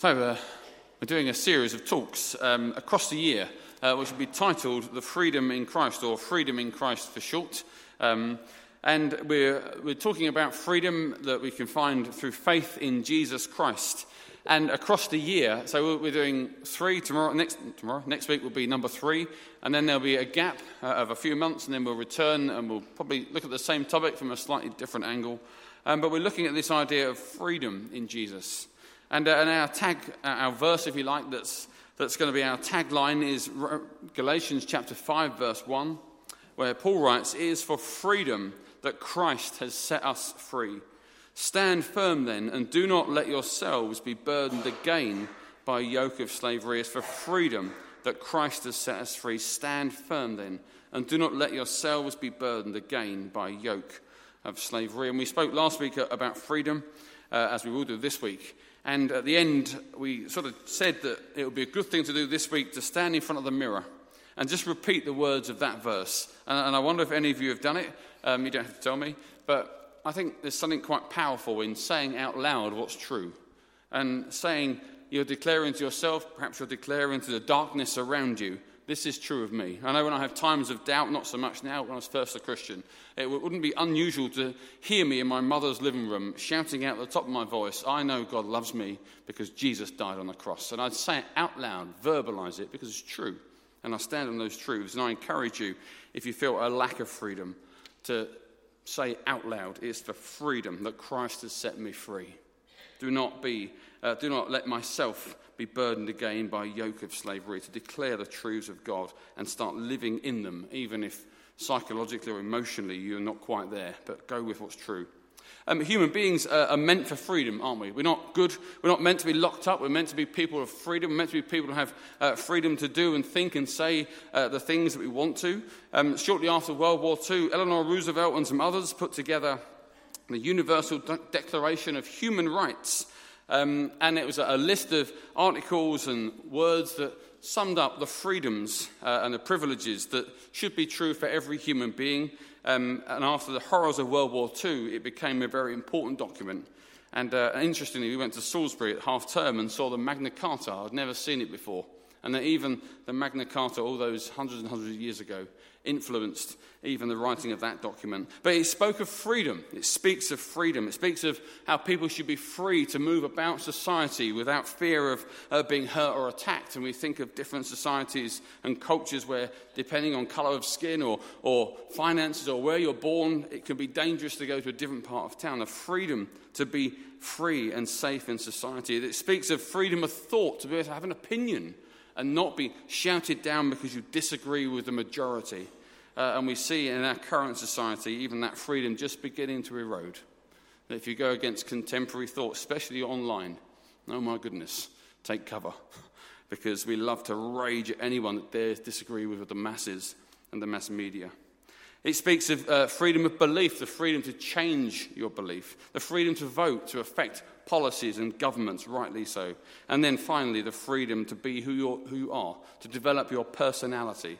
So, uh, we're doing a series of talks um, across the year, uh, which will be titled The Freedom in Christ, or Freedom in Christ for short. Um, and we're, we're talking about freedom that we can find through faith in Jesus Christ. And across the year, so we're doing three tomorrow. Next tomorrow, next week will be number three, and then there'll be a gap uh, of a few months, and then we'll return and we'll probably look at the same topic from a slightly different angle. Um, but we're looking at this idea of freedom in Jesus. And, uh, and our tag, uh, our verse, if you like, that's, that's going to be our tagline is Galatians chapter 5, verse 1, where Paul writes, It is for freedom that Christ has set us free. Stand firm then, and do not let yourselves be burdened again by a yoke of slavery. It's for freedom that Christ has set us free. Stand firm then, and do not let yourselves be burdened again by a yoke of slavery. And we spoke last week about freedom, uh, as we will do this week. And at the end, we sort of said that it would be a good thing to do this week to stand in front of the mirror and just repeat the words of that verse. And, and I wonder if any of you have done it. Um, you don't have to tell me. But I think there's something quite powerful in saying out loud what's true and saying you're declaring to yourself, perhaps you're declaring to the darkness around you, this is true of me. I know when I have times of doubt, not so much now, when I was first a Christian, it wouldn't be unusual to hear me in my mother's living room shouting out at the top of my voice, I know God loves me because Jesus died on the cross. And I'd say it out loud, verbalize it, because it's true. And I stand on those truths. And I encourage you, if you feel a lack of freedom, to say out loud, it's for freedom that Christ has set me free. Do not be, uh, do not let myself be burdened again by a yoke of slavery, to declare the truths of God and start living in them, even if psychologically or emotionally you're not quite there, but go with what's true. Um, human beings are, are, meant for freedom, aren't we? We're not good. We're not meant to be locked up. We're meant to be people of freedom. We're meant to be people who have uh, freedom to do and think and say uh, the things that we want to. Um, shortly after World War II, Eleanor Roosevelt and some others put together the Universal De- Declaration of Human Rights. Um, and it was a list of articles and words that summed up the freedoms uh, and the privileges that should be true for every human being. Um, and after the horrors of World War II, it became a very important document. And uh, interestingly, we went to Salisbury at half term and saw the Magna Carta. I'd never seen it before. And that even the Magna Carta, all those hundreds and hundreds of years ago, influenced even the writing of that document. But it spoke of freedom. It speaks of freedom. It speaks of how people should be free to move about society without fear of uh, being hurt or attacked. And we think of different societies and cultures where, depending on colour of skin or, or finances or where you're born, it can be dangerous to go to a different part of town. The freedom to be free and safe in society. It speaks of freedom of thought, to be able to have an opinion and not be shouted down because you disagree with the majority. Uh, and we see in our current society even that freedom just beginning to erode. That if you go against contemporary thought, especially online, oh my goodness, take cover. because we love to rage at anyone that dares disagree with the masses and the mass media. It speaks of uh, freedom of belief, the freedom to change your belief, the freedom to vote, to affect policies and governments, rightly so. And then finally, the freedom to be who, who you are, to develop your personality,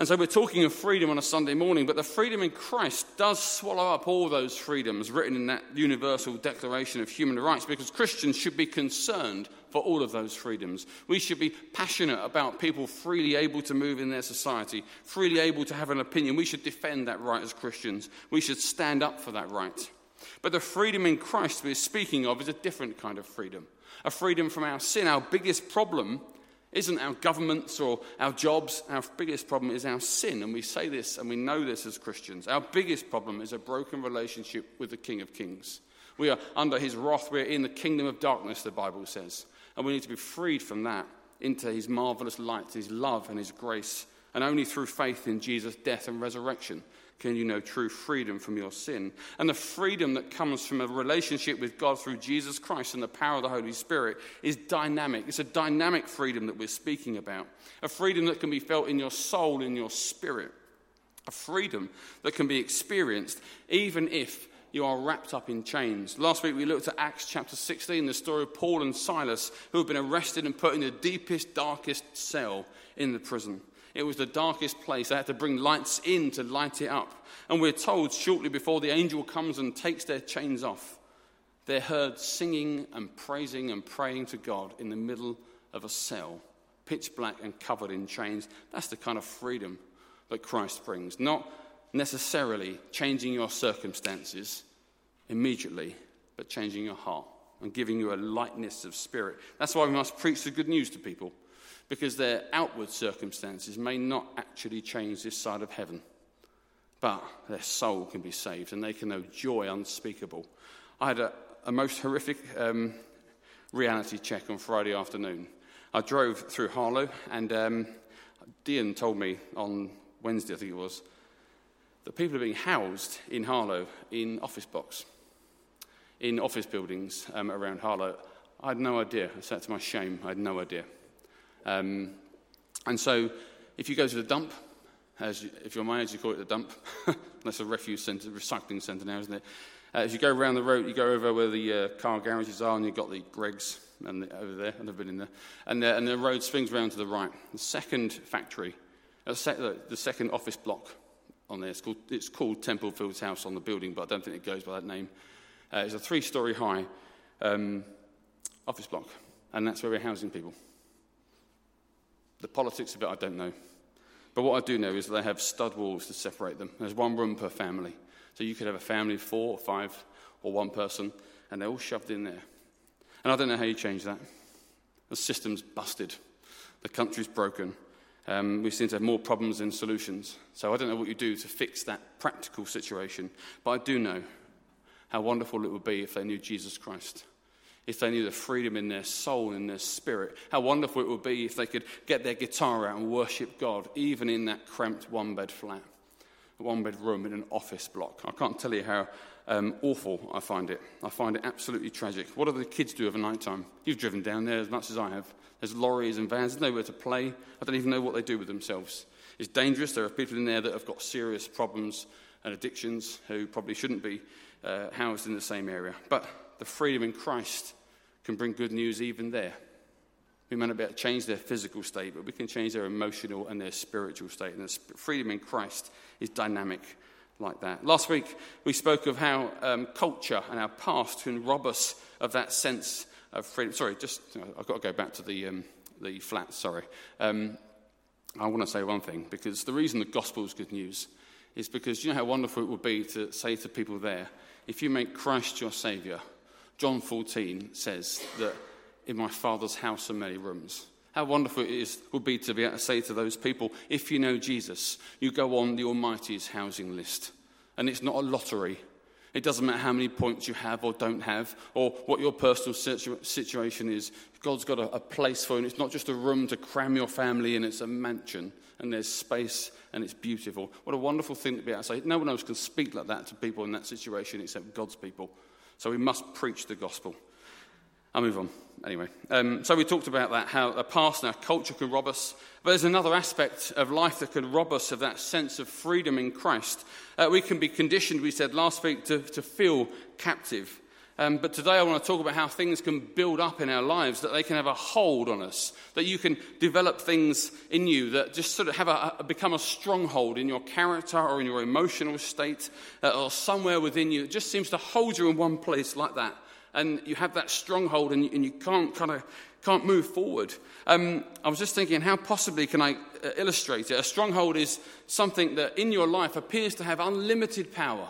and so we're talking of freedom on a Sunday morning, but the freedom in Christ does swallow up all those freedoms written in that universal declaration of human rights because Christians should be concerned for all of those freedoms. We should be passionate about people freely able to move in their society, freely able to have an opinion. We should defend that right as Christians. We should stand up for that right. But the freedom in Christ we're speaking of is a different kind of freedom. A freedom from our sin. Our biggest problem isn't our governments or our jobs. Our biggest problem is our sin. And we say this and we know this as Christians. Our biggest problem is a broken relationship with the King of Kings. We are under his wrath. We're in the kingdom of darkness, the Bible says. And we need to be freed from that into his marvelous light, his love, and his grace. And only through faith in Jesus' death and resurrection can you know true freedom from your sin. And the freedom that comes from a relationship with God through Jesus Christ and the power of the Holy Spirit is dynamic. It's a dynamic freedom that we're speaking about, a freedom that can be felt in your soul, in your spirit, a freedom that can be experienced even if you are wrapped up in chains. Last week we looked at Acts chapter 16, the story of Paul and Silas, who have been arrested and put in the deepest, darkest cell in the prison. It was the darkest place. They had to bring lights in to light it up. And we're told shortly before the angel comes and takes their chains off, They're heard singing and praising and praying to God in the middle of a cell, pitch black and covered in chains. That's the kind of freedom that Christ brings. Not necessarily changing your circumstances immediately, but changing your heart and giving you a lightness of spirit. That's why we must preach the good news to people, because their outward circumstances may not actually change this side of heaven, but their soul can be saved and they can know joy unspeakable. I had a, a most horrific um, reality check on Friday afternoon. I drove through Harlow, and um, Dean told me on Wednesday, I think it was, that people are being housed in Harlow in office blocks, in office buildings um, around Harlow. I had no idea. I said to my shame, I had no idea. Um, and so, if you go to the dump, as you, if you're my age, you call it the dump. That's a refuse centre, recycling centre now, isn't it? Uh, as you go around the road, you go over where the uh, car garages are, and you've got the Greggs and the, over there. And I've been in there. And, uh, and the road swings round to the right. The second factory, uh, the second office block on there, it's called, it's called Temple Fields House on the building, but I don't think it goes by that name. Uh, it's a three story high um, office block, and that's where we're housing people. The politics of it, I don't know. But what I do know is that they have stud walls to separate them. There's one room per family. So you could have a family of four or five or one person, and they're all shoved in there. And I don't know how you change that. The system's busted, the country's broken. Um, we seem to have more problems than solutions. So I don't know what you do to fix that practical situation, but I do know how wonderful it would be if they knew Jesus Christ. If they knew the freedom in their soul, in their spirit. How wonderful it would be if they could get their guitar out and worship God, even in that cramped one bed flat one bedroom in an office block. I can't tell you how um, awful I find it. I find it absolutely tragic. What do the kids do over night time? You've driven down there as much as I have. There's lorries and vans, there's nowhere to play. I don't even know what they do with themselves. It's dangerous. There are people in there that have got serious problems and addictions who probably shouldn't be uh, housed in the same area. But the freedom in Christ can bring good news even there. We may not be able to change their physical state, but we can change their emotional and their spiritual state. And freedom in Christ is dynamic like that. Last week, we spoke of how um, culture and our past can rob us of that sense of freedom. Sorry, just I've got to go back to the, um, the flat, sorry. Um, I want to say one thing, because the reason the gospel is good news is because you know how wonderful it would be to say to people there, if you make Christ your Saviour, John 14 says that in my Father's house are many rooms. How wonderful it is, would be to be able to say to those people, if you know Jesus, you go on the Almighty's housing list. And it's not a lottery. It doesn't matter how many points you have or don't have, or what your personal situ- situation is. God's got a, a place for you. And it's not just a room to cram your family in, it's a mansion. And there's space and it's beautiful. What a wonderful thing to be able to say. No one else can speak like that to people in that situation except God's people. So we must preach the gospel. I'll move on. Anyway, um, so we talked about that, how a past and our culture can rob us. But there's another aspect of life that can rob us of that sense of freedom in Christ. Uh, we can be conditioned, we said last week, to, to feel captive. Um, but today I want to talk about how things can build up in our lives, that they can have a hold on us, that you can develop things in you that just sort of have a, a become a stronghold in your character or in your emotional state uh, or somewhere within you. It just seems to hold you in one place like that and you have that stronghold and you, and you can't kind of can't move forward. Um, I was just thinking, how possibly can I uh, illustrate it? A stronghold is something that in your life appears to have unlimited power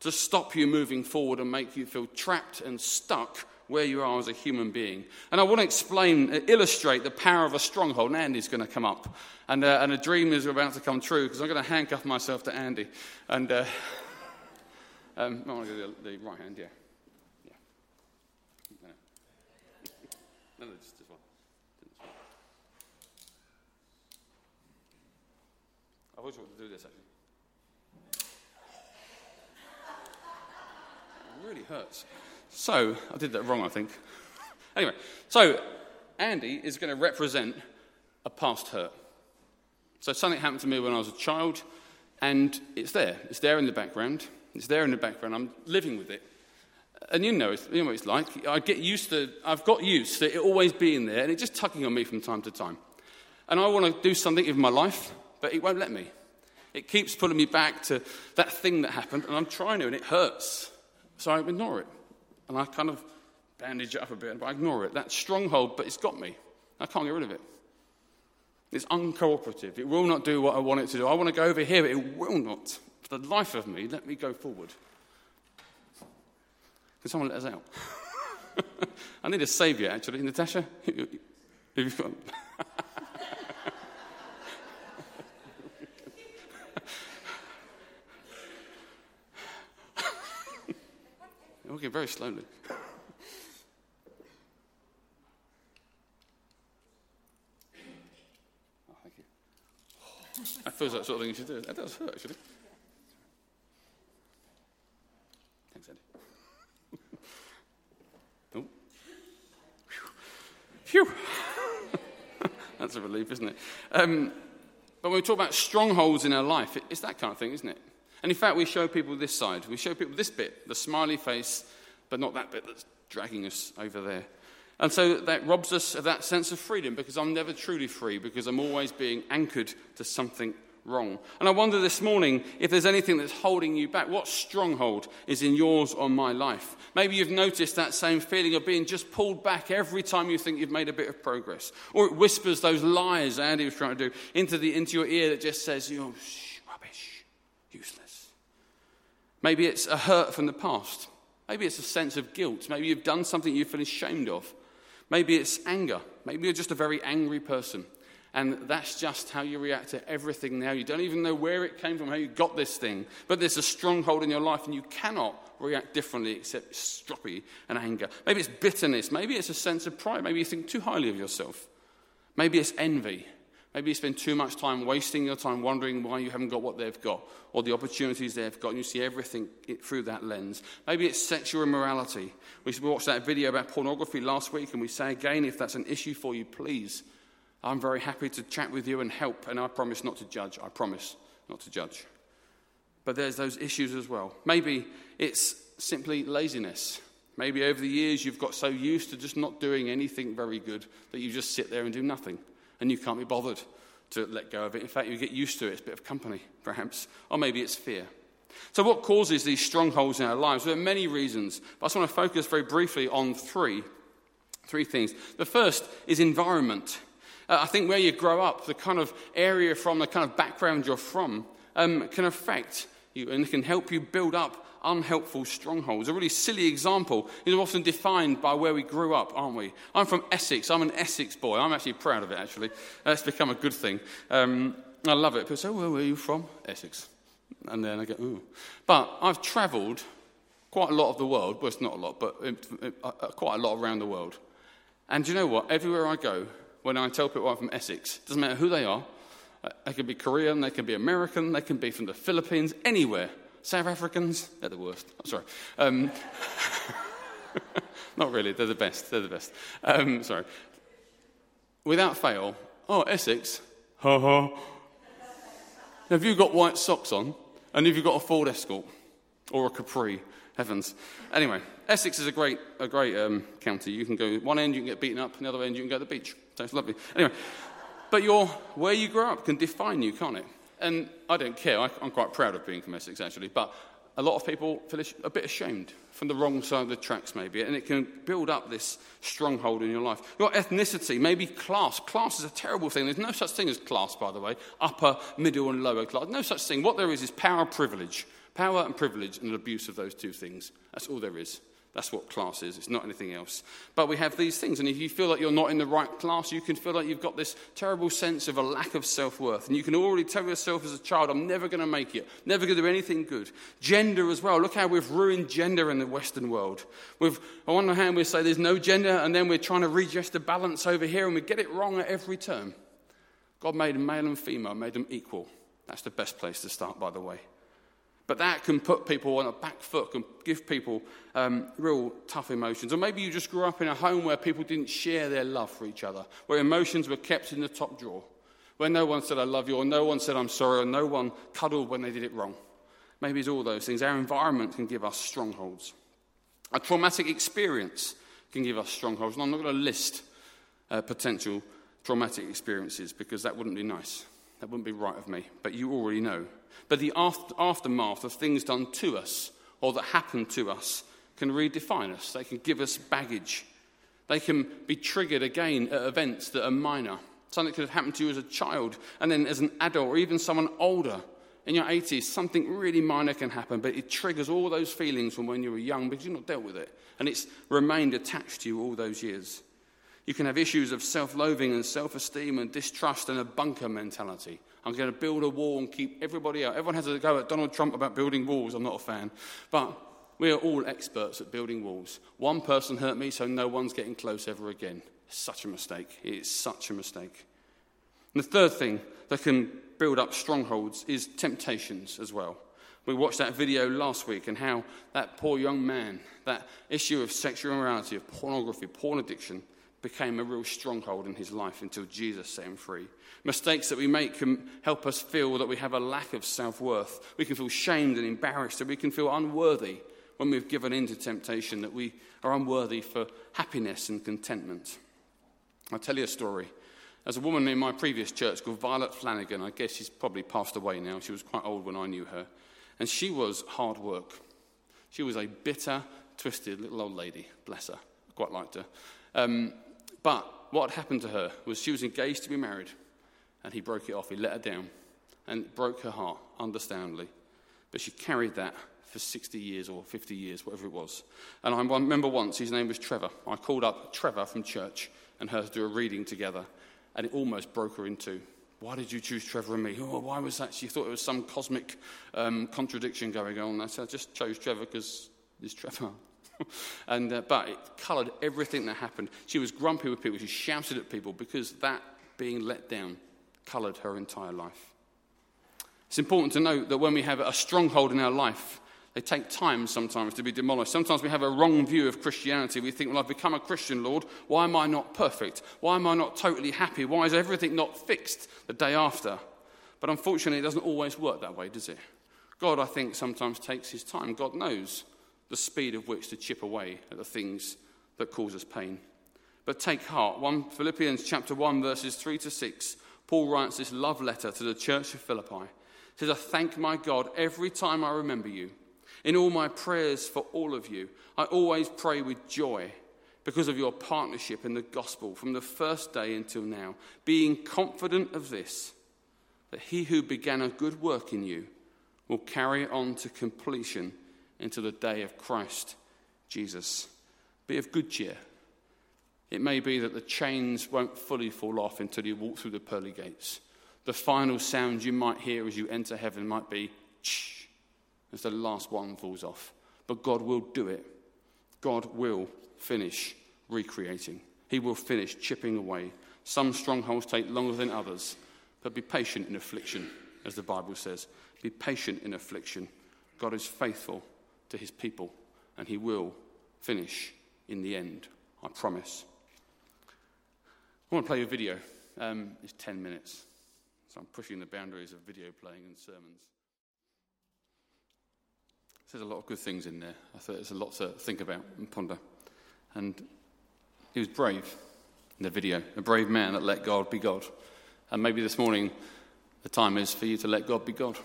to stop you moving forward and make you feel trapped and stuck where you are as a human being. And I want to explain, uh, illustrate the power of a stronghold. And Andy's going to come up. And, uh, and a dream is about to come true because I'm going to handcuff myself to Andy. And uh, um, I want to do the, the right hand, yeah. No, just, one. I always want to do this actually. It really hurts. So, I did that wrong, I think. anyway, so Andy is going to represent a past hurt. So, something happened to me when I was a child, and it's there. It's there in the background. It's there in the background. I'm living with it. And you know, you know what it's like. I get used to, I've got used to it always being there and it's just tugging on me from time to time. And I want to do something in my life, but it won't let me. It keeps pulling me back to that thing that happened, and I'm trying to, and it hurts. So I ignore it. And I kind of bandage it up a bit, but I ignore it. That stronghold, but it's got me. I can't get rid of it. It's uncooperative. It will not do what I want it to do. I want to go over here, but it will not. For the life of me, let me go forward. Can someone let us out? I need a saviour, actually. Natasha, have you got. Walking very slowly. That feels like the sort of thing you should do. That does hurt, actually. Thanks, Andy. oh. Phew. That's a relief, isn't it? Um, but when we talk about strongholds in our life, it's that kind of thing, isn't it? And in fact, we show people this side. We show people this bit, the smiley face, but not that bit that's dragging us over there. And so that robs us of that sense of freedom because I'm never truly free because I'm always being anchored to something wrong. And I wonder this morning if there's anything that's holding you back. What stronghold is in yours or my life? Maybe you've noticed that same feeling of being just pulled back every time you think you've made a bit of progress. Or it whispers those lies Andy was trying to do into, the, into your ear that just says, oh, you're rubbish, useless. Maybe it's a hurt from the past. Maybe it's a sense of guilt. Maybe you've done something you feel ashamed of. Maybe it's anger. Maybe you're just a very angry person. And that's just how you react to everything now. You don't even know where it came from, how you got this thing. But there's a stronghold in your life, and you cannot react differently except stroppy and anger. Maybe it's bitterness. Maybe it's a sense of pride. Maybe you think too highly of yourself. Maybe it's envy. Maybe you spend too much time wasting your time wondering why you haven't got what they've got or the opportunities they've got, and you see everything through that lens. Maybe it's sexual immorality. We watched that video about pornography last week, and we say again, if that's an issue for you, please. I'm very happy to chat with you and help, and I promise not to judge. I promise not to judge. But there's those issues as well. Maybe it's simply laziness. Maybe over the years you've got so used to just not doing anything very good that you just sit there and do nothing and you can't be bothered to let go of it. In fact, you get used to it. It's a bit of company, perhaps. Or maybe it's fear. So, what causes these strongholds in our lives? There are many reasons, but I just want to focus very briefly on three. Three things. The first is environment. Uh, I think where you grow up, the kind of area from, the kind of background you're from, um, can affect you and can help you build up unhelpful strongholds. A really silly example is often defined by where we grew up, aren't we? I'm from Essex. I'm an Essex boy. I'm actually proud of it, actually. That's become a good thing. Um, I love it. People say, well, where are you from? Essex. And then I go, ooh. But I've travelled quite a lot of the world. Well, it's not a lot, but uh, uh, quite a lot around the world. And do you know what? Everywhere I go, when I tell people I'm from Essex, doesn't matter who they are, uh, they can be Korean, they can be American, they can be from the Philippines, anywhere. South Africans, they're the worst. I'm sorry. Um, not really, they're the best. They're the best. Um, sorry. Without fail, oh, Essex, ha ha. Have you got white socks on? And have you got a Ford Escort? Or a Capri? Heavens. Anyway, Essex is a great, a great um, county. You can go one end, you can get beaten up, and the other end, you can go to the beach. So it's lovely. Anyway, but your, where you grow up can define you, can't it? And I don't care. I, am quite proud of being from Essex, actually. But a lot of people feel a bit ashamed from the wrong side of the tracks, maybe. And it can build up this stronghold in your life. Your ethnicity, maybe class. Class is a terrible thing. There's no such thing as class, by the way upper, middle, and lower class. No such thing. What there is is power, privilege. Power and privilege and an abuse of those two things. That's all there is. That's what class is. It's not anything else. But we have these things. And if you feel like you're not in the right class, you can feel like you've got this terrible sense of a lack of self worth. And you can already tell yourself as a child, I'm never going to make it, never going to do anything good. Gender as well. Look how we've ruined gender in the Western world. We've, on one hand, we say there's no gender, and then we're trying to readjust the balance over here, and we get it wrong at every turn. God made them male and female, made them equal. That's the best place to start, by the way. But that can put people on a back foot, can give people um, real tough emotions. Or maybe you just grew up in a home where people didn't share their love for each other, where emotions were kept in the top drawer, where no one said, I love you, or no one said, I'm sorry, or no one cuddled when they did it wrong. Maybe it's all those things. Our environment can give us strongholds. A traumatic experience can give us strongholds. And I'm not going to list uh, potential traumatic experiences because that wouldn't be nice. That wouldn't be right of me. But you already know but the aftermath of things done to us or that happen to us can redefine us, they can give us baggage. They can be triggered again at events that are minor. Something could have happened to you as a child, and then as an adult, or even someone older in your 80s, something really minor can happen, but it triggers all those feelings from when you were young because you've not dealt with it. And it's remained attached to you all those years. You can have issues of self loathing and self esteem and distrust and a bunker mentality. I'm going to build a wall and keep everybody out. Everyone has a go at Donald Trump about building walls. I'm not a fan. But we are all experts at building walls. One person hurt me, so no one's getting close ever again. Such a mistake. It is such a mistake. And the third thing that can build up strongholds is temptations as well. We watched that video last week and how that poor young man, that issue of sexual immorality, of pornography, porn addiction, became a real stronghold in his life until Jesus set him free. Mistakes that we make can help us feel that we have a lack of self worth. We can feel shamed and embarrassed, and we can feel unworthy when we've given in to temptation, that we are unworthy for happiness and contentment. I'll tell you a story. There's a woman in my previous church called Violet Flanagan. I guess she's probably passed away now. She was quite old when I knew her. And she was hard work. She was a bitter, twisted little old lady. Bless her. I quite liked her. Um, but what happened to her was she was engaged to be married, and he broke it off. He let her down and broke her heart, understandably. But she carried that for 60 years or 50 years, whatever it was. And I remember once, his name was Trevor. I called up Trevor from church and her to do a reading together and it almost broke her in two. Why did you choose Trevor and me? Oh, why was that? She thought it was some cosmic um, contradiction going on. I said, I just chose Trevor because it's Trevor. and, uh, but it coloured everything that happened. She was grumpy with people. She shouted at people because that being let down coloured her entire life. It's important to note that when we have a stronghold in our life, they take time sometimes to be demolished. Sometimes we have a wrong view of Christianity. We think, well, I've become a Christian, Lord. Why am I not perfect? Why am I not totally happy? Why is everything not fixed the day after? But unfortunately, it doesn't always work that way, does it? God, I think, sometimes takes his time. God knows the speed of which to chip away at the things that cause us pain. But take heart. 1 Philippians chapter 1, verses 3 to 6, Paul writes this love letter to the church of Philippi. He says, I thank my God every time I remember you. In all my prayers for all of you, I always pray with joy because of your partnership in the gospel from the first day until now, being confident of this, that he who began a good work in you will carry it on to completion into the day of Christ Jesus. Be of good cheer. It may be that the chains won't fully fall off until you walk through the pearly gates. The final sound you might hear as you enter heaven might be, Shh as the last one falls off. But God will do it. God will finish recreating. He will finish chipping away. Some strongholds take longer than others, but be patient in affliction, as the Bible says. Be patient in affliction. God is faithful to his people, and he will finish in the end. I promise. I want to play a video. Um, it's 10 minutes, so I'm pushing the boundaries of video playing and sermons. There's a lot of good things in there. I thought there's a lot to think about and ponder. And he was brave in the video, a brave man that let God be God. And maybe this morning the time is for you to let God be God.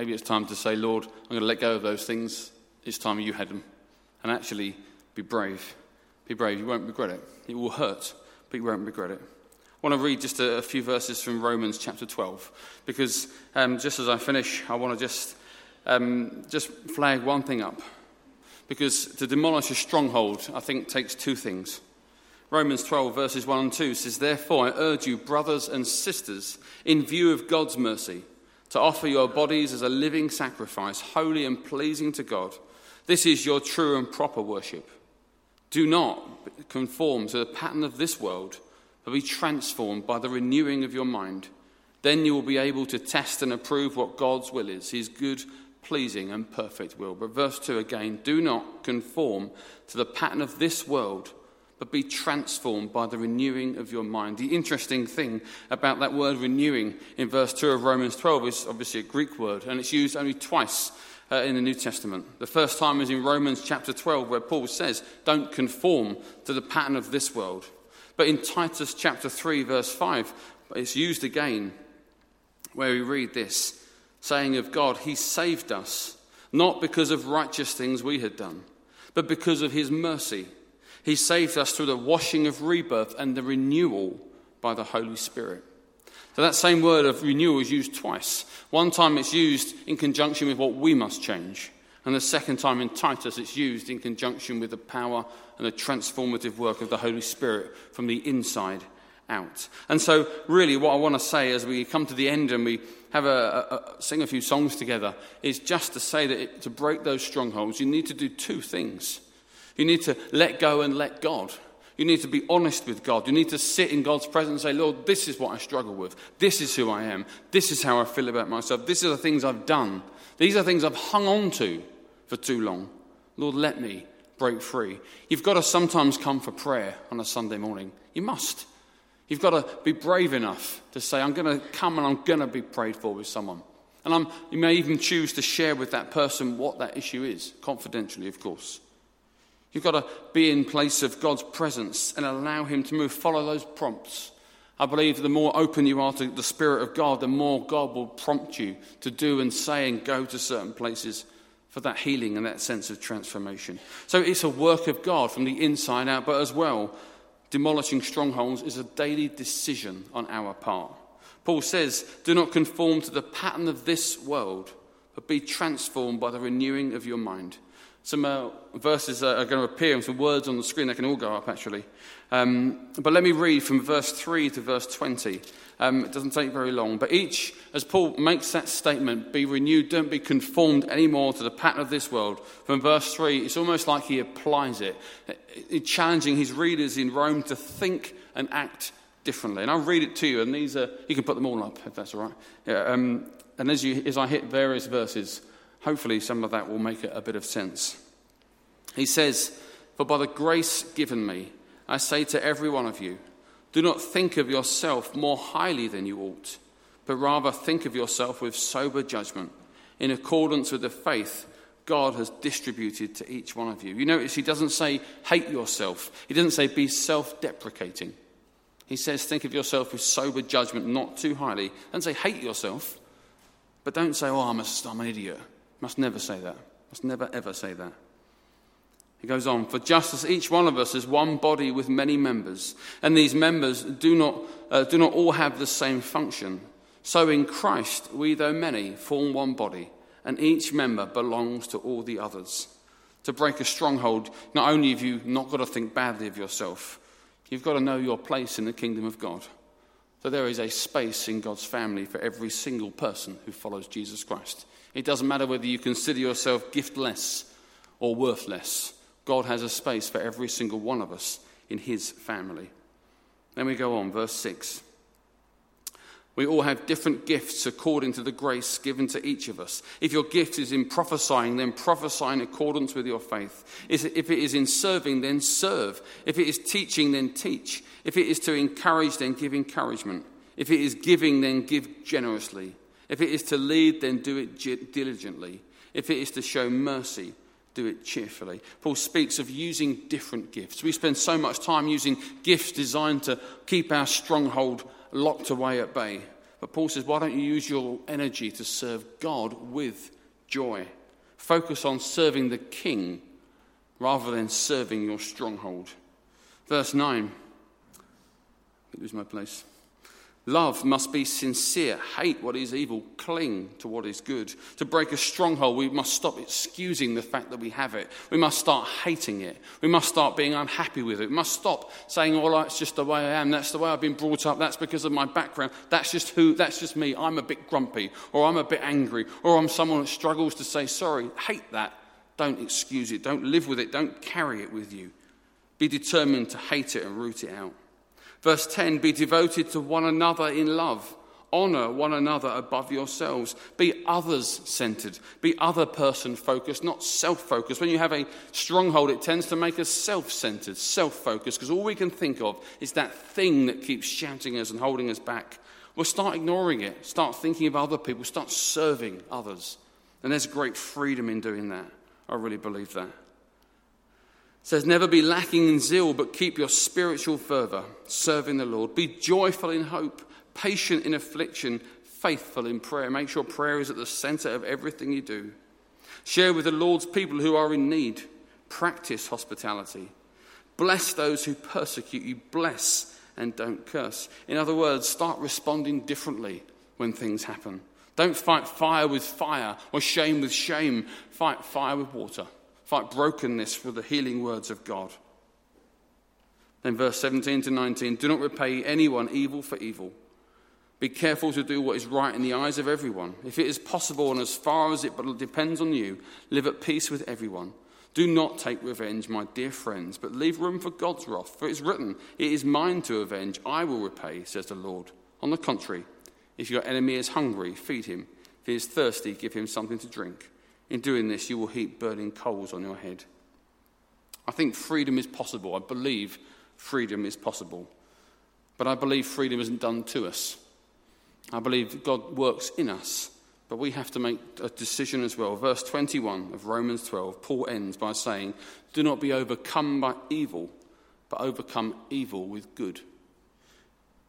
Maybe it's time to say, Lord, I'm going to let go of those things. It's time you had them. And actually be brave. Be brave. You won't regret it. It will hurt, but you won't regret it. I want to read just a, a few verses from Romans chapter 12, because um, just as I finish, I want to just um, just flag one thing up. Because to demolish a stronghold, I think, takes two things. Romans 12, verses 1 and 2 says, Therefore, I urge you, brothers and sisters, in view of God's mercy, to offer your bodies as a living sacrifice, holy and pleasing to God. This is your true and proper worship. Do not conform to the pattern of this world, but be transformed by the renewing of your mind. Then you will be able to test and approve what God's will is, his good, pleasing, and perfect will. But verse 2 again do not conform to the pattern of this world, but be transformed by the renewing of your mind. The interesting thing about that word renewing in verse 2 of Romans 12 is obviously a Greek word, and it's used only twice. Uh, in the New Testament. The first time is in Romans chapter 12, where Paul says, Don't conform to the pattern of this world. But in Titus chapter 3, verse 5, it's used again, where we read this saying of God, He saved us, not because of righteous things we had done, but because of his mercy. He saved us through the washing of rebirth and the renewal by the Holy Spirit. So that same word of renewal is used twice. One time it's used in conjunction with what we must change. And the second time in Titus, it's used in conjunction with the power and the transformative work of the Holy Spirit from the inside out. And so, really, what I want to say as we come to the end and we have a, a, a sing a few songs together is just to say that it, to break those strongholds, you need to do two things. You need to let go and let God. You need to be honest with God. You need to sit in God's presence and say, Lord, this is what I struggle with. This is who I am. This is how I feel about myself. These are the things I've done. These are things I've hung on to for too long. Lord, let me break free. You've got to sometimes come for prayer on a Sunday morning. You must. You've got to be brave enough to say, I'm going to come and I'm going to be prayed for with someone. And I'm, you may even choose to share with that person what that issue is, confidentially, of course. You've got to be in place of God's presence and allow Him to move. Follow those prompts. I believe the more open you are to the Spirit of God, the more God will prompt you to do and say and go to certain places for that healing and that sense of transformation. So it's a work of God from the inside out, but as well, demolishing strongholds is a daily decision on our part. Paul says, Do not conform to the pattern of this world, but be transformed by the renewing of your mind some uh, verses are going to appear and some words on the screen. They can all go up, actually. Um, but let me read from verse 3 to verse 20. Um, it doesn't take very long. But each, as Paul makes that statement, be renewed, don't be conformed anymore to the pattern of this world. From verse 3, it's almost like he applies it, challenging his readers in Rome to think and act differently. And I'll read it to you, and these are, you can put them all up if that's all right. Yeah, um, and as, you, as I hit various verses, hopefully some of that will make a bit of sense. He says, For by the grace given me, I say to every one of you, do not think of yourself more highly than you ought, but rather think of yourself with sober judgment, in accordance with the faith God has distributed to each one of you. You notice he doesn't say hate yourself, he doesn't say be self deprecating. He says think of yourself with sober judgment, not too highly. Don't say hate yourself, but don't say, oh, I'm, a, I'm an idiot. Must never say that. Must never, ever say that. He goes on, for just as each one of us is one body with many members, and these members do not, uh, do not all have the same function, so in Christ we, though many, form one body, and each member belongs to all the others. To break a stronghold, not only have you not got to think badly of yourself, you've got to know your place in the kingdom of God. So there is a space in God's family for every single person who follows Jesus Christ. It doesn't matter whether you consider yourself giftless or worthless. God has a space for every single one of us in his family. Then we go on, verse 6. We all have different gifts according to the grace given to each of us. If your gift is in prophesying, then prophesy in accordance with your faith. If it is in serving, then serve. If it is teaching, then teach. If it is to encourage, then give encouragement. If it is giving, then give generously. If it is to lead, then do it diligently. If it is to show mercy, do it cheerfully. Paul speaks of using different gifts. We spend so much time using gifts designed to keep our stronghold locked away at bay. But Paul says, why don't you use your energy to serve God with joy? Focus on serving the king rather than serving your stronghold. Verse 9. I lose my place. Love must be sincere. Hate what is evil. Cling to what is good. To break a stronghold, we must stop excusing the fact that we have it. We must start hating it. We must start being unhappy with it. We must stop saying, "Oh, that's just the way I am. That's the way I've been brought up. That's because of my background. That's just who. That's just me. I'm a bit grumpy, or I'm a bit angry, or I'm someone that struggles to say sorry." Hate that. Don't excuse it. Don't live with it. Don't carry it with you. Be determined to hate it and root it out. Verse 10 Be devoted to one another in love. Honor one another above yourselves. Be others centered. Be other person focused, not self focused. When you have a stronghold, it tends to make us self centered, self focused, because all we can think of is that thing that keeps shouting us and holding us back. We'll start ignoring it, start thinking of other people, start serving others. And there's great freedom in doing that. I really believe that says, Never be lacking in zeal, but keep your spiritual fervor, serving the Lord. Be joyful in hope, patient in affliction, faithful in prayer. Make sure prayer is at the center of everything you do. Share with the Lord's people who are in need. Practice hospitality. Bless those who persecute you. Bless and don't curse. In other words, start responding differently when things happen. Don't fight fire with fire or shame with shame. Fight fire with water. Fight brokenness with the healing words of God. Then, verse 17 to 19 do not repay anyone evil for evil. Be careful to do what is right in the eyes of everyone. If it is possible and as far as it but depends on you, live at peace with everyone. Do not take revenge, my dear friends, but leave room for God's wrath. For it's written, It is mine to avenge, I will repay, says the Lord. On the contrary, if your enemy is hungry, feed him. If he is thirsty, give him something to drink. In doing this, you will heap burning coals on your head. I think freedom is possible. I believe freedom is possible. But I believe freedom isn't done to us. I believe God works in us but we have to make a decision as well. Verse 21 of Romans 12, Paul ends by saying, Do not be overcome by evil, but overcome evil with good.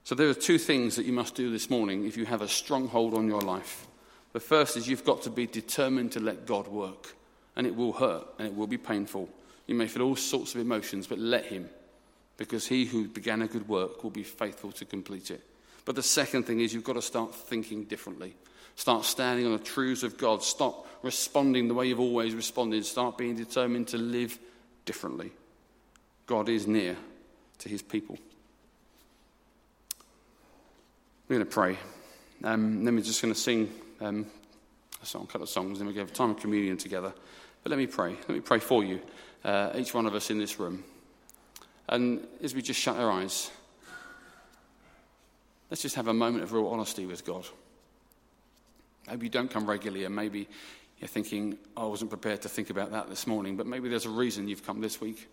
So there are two things that you must do this morning if you have a stronghold on your life. The first is you've got to be determined to let God work, and it will hurt and it will be painful. You may feel all sorts of emotions, but let Him, because He who began a good work will be faithful to complete it. But the second thing is you've got to start thinking differently. Start standing on the truths of God. Stop responding the way you've always responded. Start being determined to live differently. God is near to his people. We're going to pray. Um, then we're just going to sing um, a song, couple of songs, and we have a time of communion together. But let me pray. Let me pray for you, uh, each one of us in this room. And as we just shut our eyes, let's just have a moment of real honesty with God. Maybe you don't come regularly, and maybe you're thinking, oh, I wasn't prepared to think about that this morning, but maybe there's a reason you've come this week.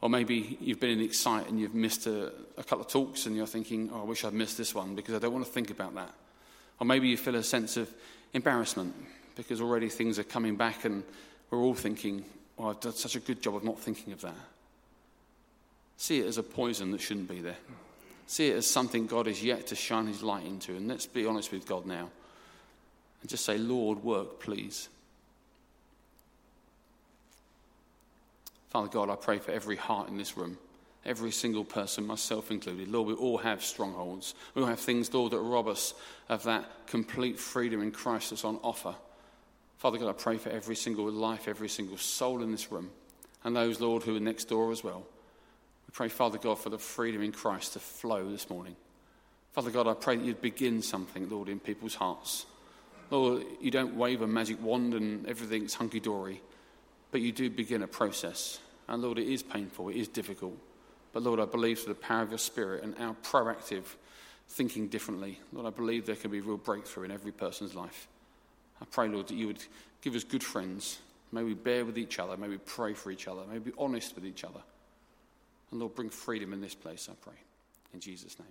Or maybe you've been in Excite and you've missed a, a, couple of talks and you're thinking, oh, I wish I'd missed this one because I don't want to think about that. Or maybe you feel a sense of embarrassment because already things are coming back and we're all thinking, oh, I've done such a good job of not thinking of that. See it as a poison that shouldn't be there. See it as something God is yet to shine his light into. And let's be honest with God now. And just say, Lord, work, please. Father God, I pray for every heart in this room, every single person, myself included. Lord, we all have strongholds. We all have things, Lord, that rob us of that complete freedom in Christ that's on offer. Father God, I pray for every single life, every single soul in this room, and those, Lord, who are next door as well. We pray, Father God, for the freedom in Christ to flow this morning. Father God, I pray that you'd begin something, Lord, in people's hearts. Lord, you don't wave a magic wand and everything's hunky dory, but you do begin a process. And Lord, it is painful, it is difficult. But Lord, I believe through the power of your Spirit and our proactive thinking differently, Lord, I believe there can be real breakthrough in every person's life. I pray, Lord, that you would give us good friends. May we bear with each other. May we pray for each other. May we be honest with each other. And Lord, bring freedom in this place, I pray. In Jesus' name.